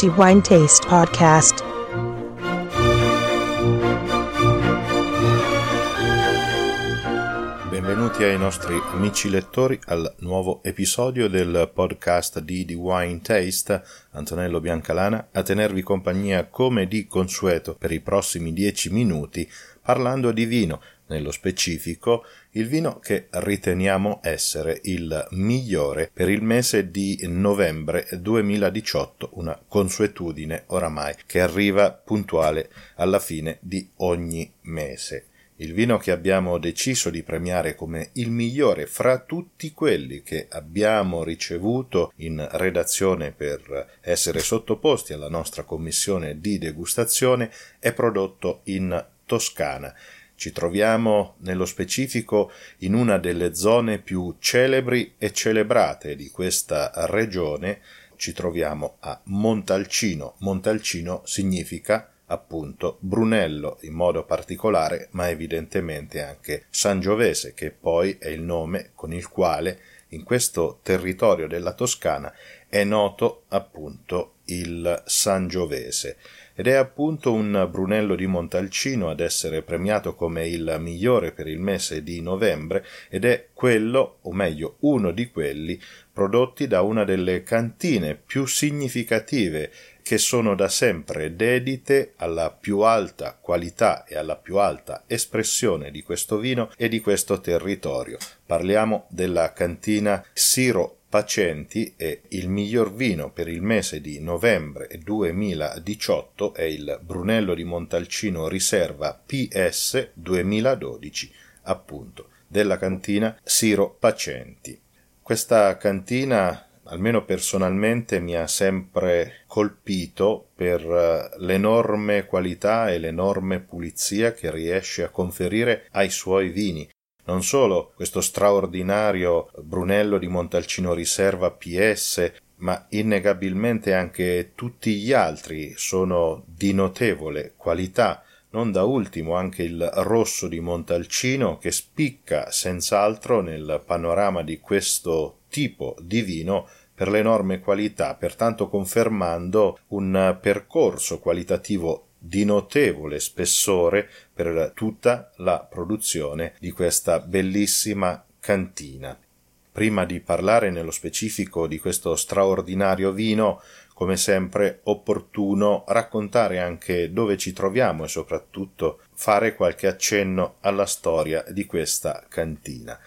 The Wine Taste Podcast. Benvenuti ai nostri amici lettori al nuovo episodio del podcast di The Wine Taste. Antonello Biancalana a tenervi compagnia come di consueto per i prossimi dieci minuti parlando di vino, nello specifico il vino che riteniamo essere il migliore per il mese di novembre 2018, una consuetudine oramai che arriva puntuale alla fine di ogni mese. Il vino che abbiamo deciso di premiare come il migliore fra tutti quelli che abbiamo ricevuto in redazione per essere sottoposti alla nostra commissione di degustazione è prodotto in Toscana ci troviamo nello specifico in una delle zone più celebri e celebrate di questa regione, ci troviamo a Montalcino. Montalcino significa appunto Brunello in modo particolare, ma evidentemente anche Sangiovese, che poi è il nome con il quale in questo territorio della Toscana è noto appunto il Sangiovese ed è appunto un Brunello di Montalcino ad essere premiato come il migliore per il mese di novembre ed è quello, o meglio uno di quelli, prodotti da una delle cantine più significative che sono da sempre dedite alla più alta qualità e alla più alta espressione di questo vino e di questo territorio. Parliamo della cantina Siro Pacenti e il miglior vino per il mese di novembre 2018 è il Brunello di Montalcino Riserva PS 2012, appunto, della cantina Siro Pacenti. Questa cantina almeno personalmente mi ha sempre colpito per eh, l'enorme qualità e l'enorme pulizia che riesce a conferire ai suoi vini non solo questo straordinario Brunello di Montalcino Riserva PS, ma innegabilmente anche tutti gli altri sono di notevole qualità, non da ultimo anche il rosso di Montalcino che spicca senz'altro nel panorama di questo tipo di vino per l'enorme qualità, pertanto confermando un percorso qualitativo di notevole spessore per tutta la produzione di questa bellissima cantina. Prima di parlare nello specifico di questo straordinario vino, come sempre opportuno raccontare anche dove ci troviamo e soprattutto fare qualche accenno alla storia di questa cantina.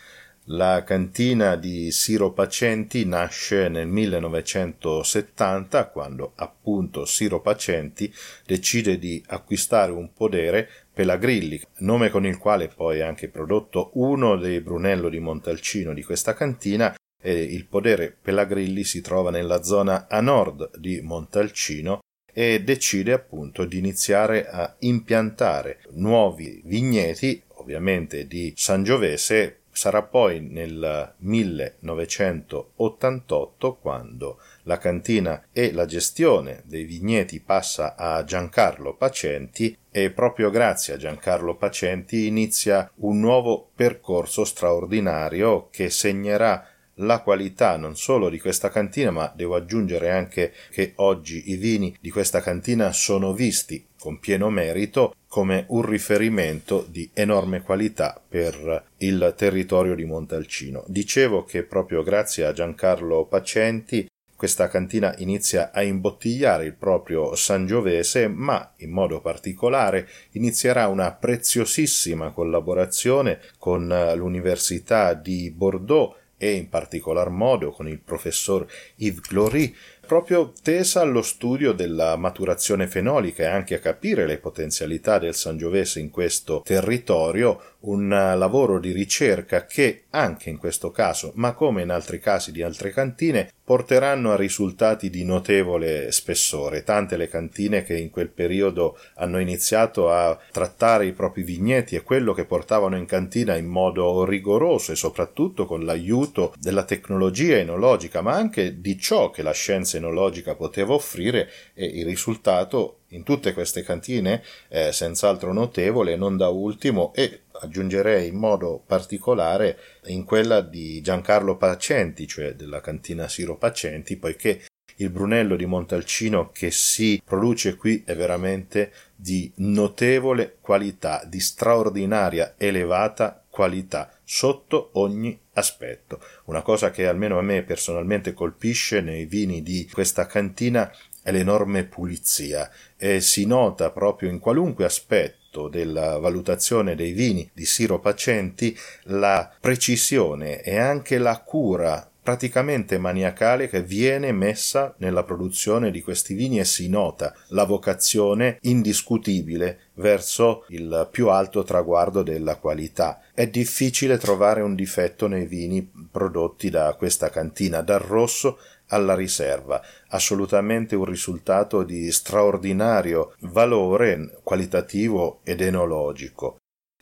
La cantina di Siro Pacenti nasce nel 1970 quando appunto Siro Pacenti decide di acquistare un podere Pelagrilli, nome con il quale poi è anche prodotto uno dei Brunello di Montalcino di questa cantina e il podere Pelagrilli si trova nella zona a nord di Montalcino e decide appunto di iniziare a impiantare nuovi vigneti ovviamente di Sangiovese Sarà poi nel 1988 quando la cantina e la gestione dei vigneti passa a Giancarlo Pacenti e proprio grazie a Giancarlo Pacenti inizia un nuovo percorso straordinario che segnerà la qualità non solo di questa cantina, ma devo aggiungere anche che oggi i vini di questa cantina sono visti con pieno merito come un riferimento di enorme qualità per il territorio di Montalcino. Dicevo che proprio grazie a Giancarlo Pacenti questa cantina inizia a imbottigliare il proprio Sangiovese, ma in modo particolare inizierà una preziosissima collaborazione con l'Università di Bordeaux e in particolar modo con il professor Yves Glory, proprio tesa allo studio della maturazione fenolica e anche a capire le potenzialità del Sangiovese in questo territorio, un lavoro di ricerca che anche in questo caso, ma come in altri casi di altre cantine, porteranno a risultati di notevole spessore, tante le cantine che in quel periodo hanno iniziato a trattare i propri vigneti e quello che portavano in cantina in modo rigoroso e soprattutto con l'aiuto della tecnologia enologica, ma anche di ciò che la scienza enologica poteva offrire e il risultato in tutte queste cantine è senz'altro notevole, non da ultimo e aggiungerei in modo particolare in quella di Giancarlo Pacenti, cioè della cantina Siro Pacenti, poiché Il Brunello di Montalcino che si produce qui è veramente di notevole qualità, di straordinaria elevata qualità sotto ogni aspetto. Una cosa che almeno a me personalmente colpisce nei vini di questa cantina è l'enorme pulizia e si nota proprio in qualunque aspetto della valutazione dei vini di Siro Pacenti la precisione e anche la cura praticamente maniacale che viene messa nella produzione di questi vini e si nota la vocazione indiscutibile verso il più alto traguardo della qualità. È difficile trovare un difetto nei vini prodotti da questa cantina, dal rosso alla riserva, assolutamente un risultato di straordinario valore qualitativo ed enologico.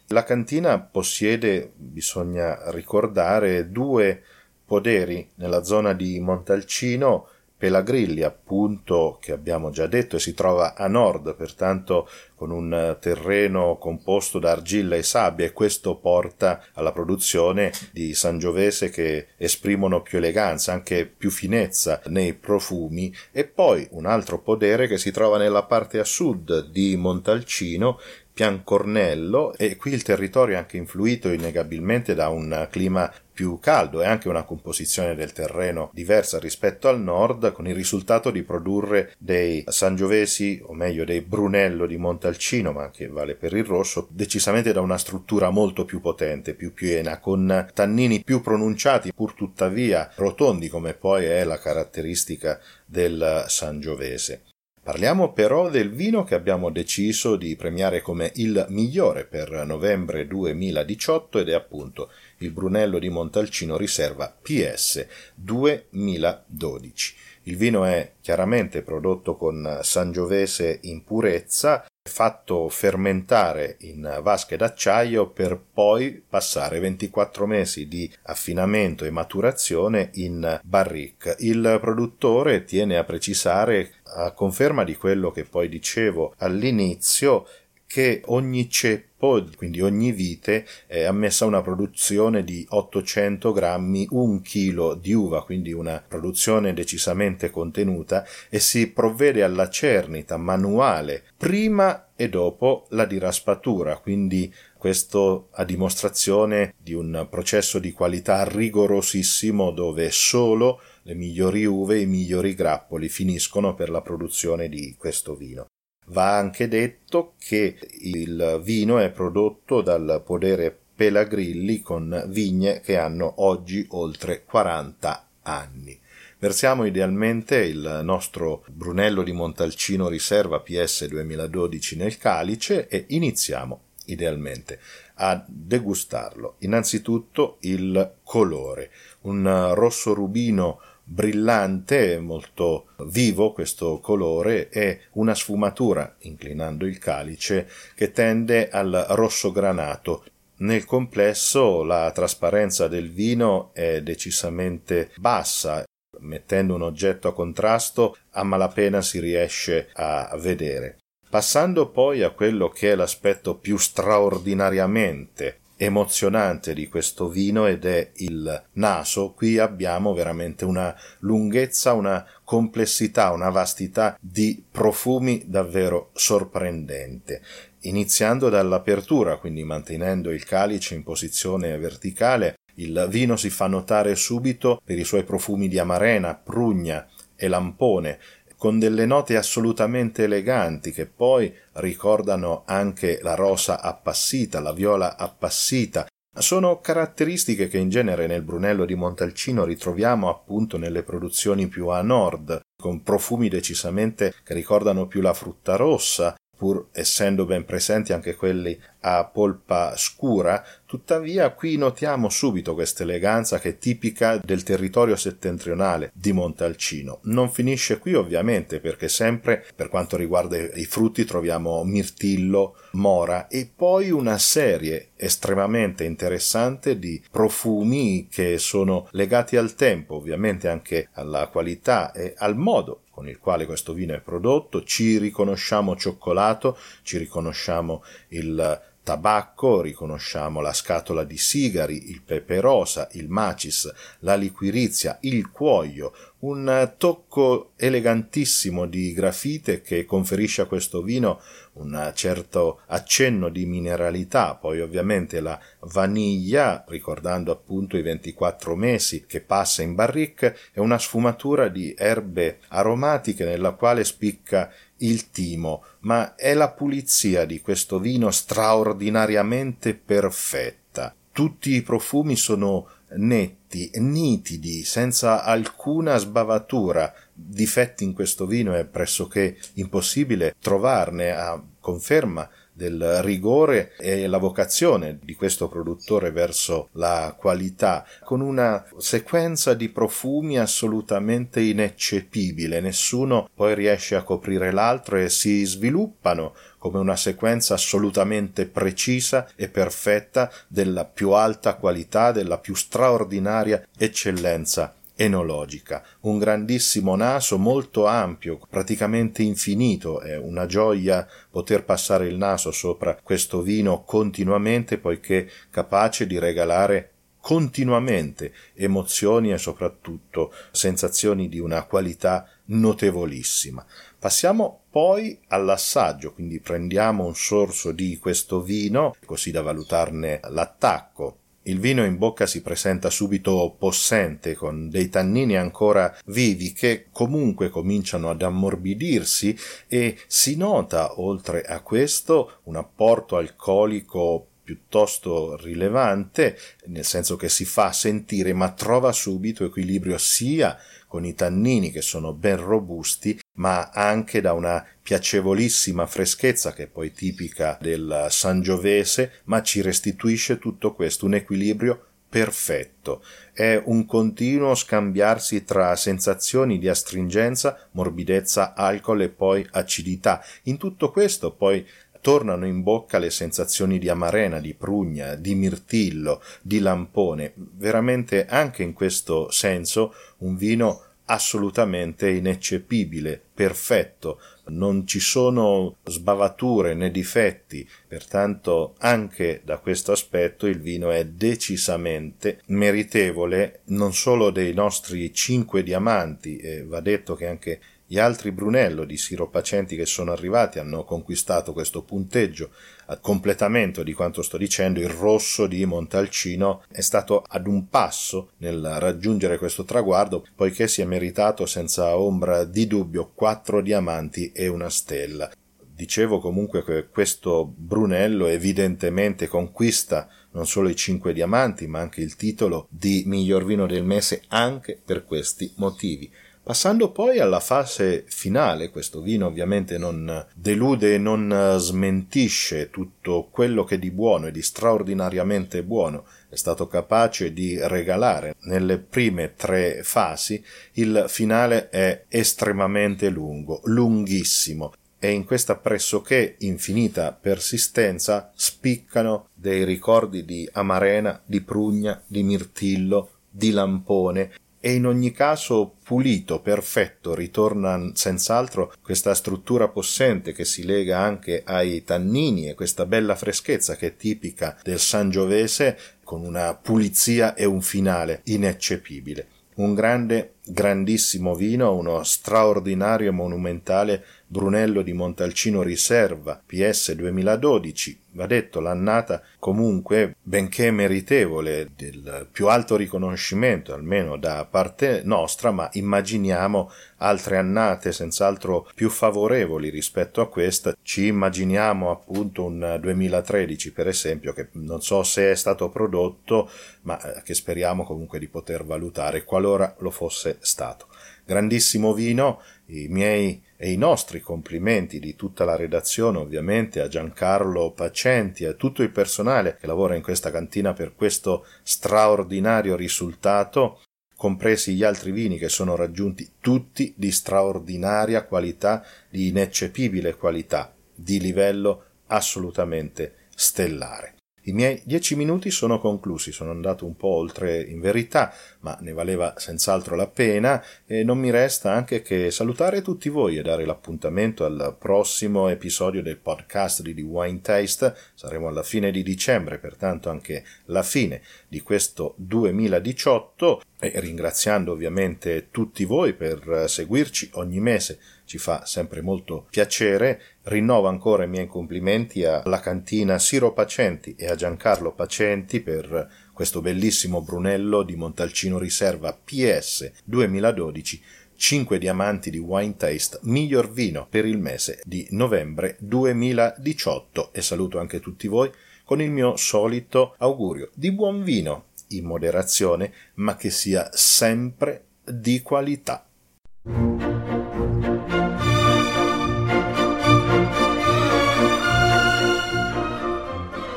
La cantina possiede, bisogna ricordare, due poderi nella zona di Montalcino, Pelagrilli, appunto, che abbiamo già detto, e si trova a nord, pertanto con un terreno composto da argilla e sabbia, e questo porta alla produzione di Sangiovese che esprimono più eleganza, anche più finezza nei profumi, e poi un altro podere che si trova nella parte a sud di Montalcino, Piancornello, e qui il territorio è anche influito innegabilmente da un clima più caldo e anche una composizione del terreno diversa rispetto al nord, con il risultato di produrre dei sangiovesi, o meglio dei brunello di Montalcino, ma che vale per il rosso, decisamente da una struttura molto più potente, più piena, con tannini più pronunciati, pur tuttavia rotondi, come poi è la caratteristica del sangiovese. Parliamo però del vino che abbiamo deciso di premiare come il migliore per novembre 2018 ed è appunto il Brunello di Montalcino Riserva PS 2012. Il vino è chiaramente prodotto con Sangiovese in purezza, fatto fermentare in vasche d'acciaio per poi passare 24 mesi di affinamento e maturazione in barrique. Il produttore tiene a precisare, a conferma di quello che poi dicevo all'inizio, che ogni ceppo, quindi ogni vite, è ammessa a una produzione di 800 grammi, un chilo di uva, quindi una produzione decisamente contenuta e si provvede alla cernita manuale prima e dopo la diraspatura, quindi questo a dimostrazione di un processo di qualità rigorosissimo dove solo le migliori uve e i migliori grappoli finiscono per la produzione di questo vino. Va anche detto che il vino è prodotto dal podere Pelagrilli con vigne che hanno oggi oltre 40 anni. Versiamo idealmente il nostro Brunello di Montalcino Riserva PS 2012 nel calice e iniziamo idealmente a degustarlo. Innanzitutto il colore, un rosso rubino brillante, molto vivo questo colore e una sfumatura, inclinando il calice, che tende al rosso granato. Nel complesso la trasparenza del vino è decisamente bassa, mettendo un oggetto a contrasto a malapena si riesce a vedere. Passando poi a quello che è l'aspetto più straordinariamente emozionante di questo vino ed è il naso. Qui abbiamo veramente una lunghezza, una complessità, una vastità di profumi davvero sorprendente. Iniziando dall'apertura, quindi mantenendo il calice in posizione verticale, il vino si fa notare subito per i suoi profumi di amarena, prugna e lampone, con delle note assolutamente eleganti che poi ricordano anche la rosa appassita, la viola appassita. Sono caratteristiche che in genere nel Brunello di Montalcino ritroviamo appunto nelle produzioni più a nord, con profumi decisamente che ricordano più la frutta rossa, pur essendo ben presenti anche quelli a polpa scura, tuttavia qui notiamo subito questa eleganza che è tipica del territorio settentrionale di Montalcino. Non finisce qui ovviamente perché sempre per quanto riguarda i frutti troviamo mirtillo, mora e poi una serie estremamente interessante di profumi che sono legati al tempo, ovviamente anche alla qualità e al modo con il quale questo vino è prodotto, ci riconosciamo cioccolato, ci riconosciamo il tabacco, riconosciamo la scatola di sigari, il pepe rosa, il macis, la liquirizia, il cuoio, un tocco elegantissimo di grafite che conferisce a questo vino un certo accenno di mineralità, poi ovviamente la vaniglia, ricordando appunto i 24 mesi che passa in barrique, è una sfumatura di erbe aromatiche nella quale spicca il timo, ma è la pulizia di questo vino straordinariamente perfetta. Tutti i profumi sono netti, nitidi, senza alcuna sbavatura. Difetti in questo vino è pressoché impossibile trovarne, a conferma del rigore e la vocazione di questo produttore verso la qualità, con una sequenza di profumi assolutamente ineccepibile, nessuno poi riesce a coprire l'altro e si sviluppano come una sequenza assolutamente precisa e perfetta della più alta qualità, della più straordinaria eccellenza enologica, un grandissimo naso molto ampio, praticamente infinito, è una gioia poter passare il naso sopra questo vino continuamente poiché capace di regalare continuamente emozioni e soprattutto sensazioni di una qualità notevolissima. Passiamo poi all'assaggio, quindi prendiamo un sorso di questo vino così da valutarne l'attacco il vino in bocca si presenta subito possente, con dei tannini ancora vivi che comunque cominciano ad ammorbidirsi e si nota, oltre a questo, un apporto alcolico piuttosto rilevante, nel senso che si fa sentire ma trova subito equilibrio sia con i tannini che sono ben robusti, ma anche da una piacevolissima freschezza che è poi tipica del Sangiovese, ma ci restituisce tutto questo, un equilibrio perfetto. È un continuo scambiarsi tra sensazioni di astringenza, morbidezza, alcol e poi acidità. In tutto questo poi tornano in bocca le sensazioni di amarena, di prugna, di mirtillo, di lampone. Veramente anche in questo senso un vino assolutamente ineccepibile, perfetto, non ci sono sbavature né difetti, pertanto anche da questo aspetto il vino è decisamente meritevole non solo dei nostri cinque diamanti, e va detto che anche gli altri Brunello di Siro Pacenti che sono arrivati hanno conquistato questo punteggio a completamento di quanto sto dicendo. Il rosso di Montalcino è stato ad un passo nel raggiungere questo traguardo, poiché si è meritato senza ombra di dubbio quattro diamanti e una stella. Dicevo comunque che questo Brunello evidentemente conquista non solo i cinque diamanti, ma anche il titolo di miglior vino del mese anche per questi motivi. Passando poi alla fase finale, questo vino ovviamente non delude e non smentisce tutto quello che di buono e di straordinariamente buono è stato capace di regalare. Nelle prime tre fasi, il finale è estremamente lungo, lunghissimo, e in questa pressoché infinita persistenza spiccano dei ricordi di amarena, di prugna, di mirtillo, di lampone e in ogni caso pulito, perfetto, ritorna senz'altro questa struttura possente che si lega anche ai tannini e questa bella freschezza che è tipica del Sangiovese con una pulizia e un finale ineccepibile. Un grande, grandissimo vino, uno straordinario e monumentale Brunello di Montalcino Riserva, PS 2012, va detto l'annata comunque benché meritevole del più alto riconoscimento almeno da parte nostra ma immaginiamo altre annate senz'altro più favorevoli rispetto a questa. Ci immaginiamo appunto un 2013 per esempio che non so se è stato prodotto ma eh, che speriamo comunque di poter valutare qualora lo fosse stato grandissimo vino i miei e i nostri complimenti di tutta la redazione ovviamente a Giancarlo Pacenti e a tutto il personale che lavora in questa cantina per questo straordinario risultato, compresi gli altri vini che sono raggiunti tutti di straordinaria qualità, di ineccepibile qualità, di livello assolutamente stellare. I miei dieci minuti sono conclusi, sono andato un po' oltre in verità, ma ne valeva senz'altro la pena e non mi resta anche che salutare tutti voi e dare l'appuntamento al prossimo episodio del podcast di The Wine Taste. Saremo alla fine di dicembre, pertanto anche la fine di questo 2018 e ringraziando ovviamente tutti voi per seguirci ogni mese, ci fa sempre molto piacere. Rinnovo ancora i miei complimenti alla cantina Siro Pacenti e a Giancarlo Pacenti per questo bellissimo Brunello di Montalcino Riserva PS 2012 5 diamanti di Wine Taste, miglior vino per il mese di novembre 2018 e saluto anche tutti voi con il mio solito augurio di buon vino in moderazione, ma che sia sempre di qualità.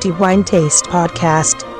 The Wine Taste Podcast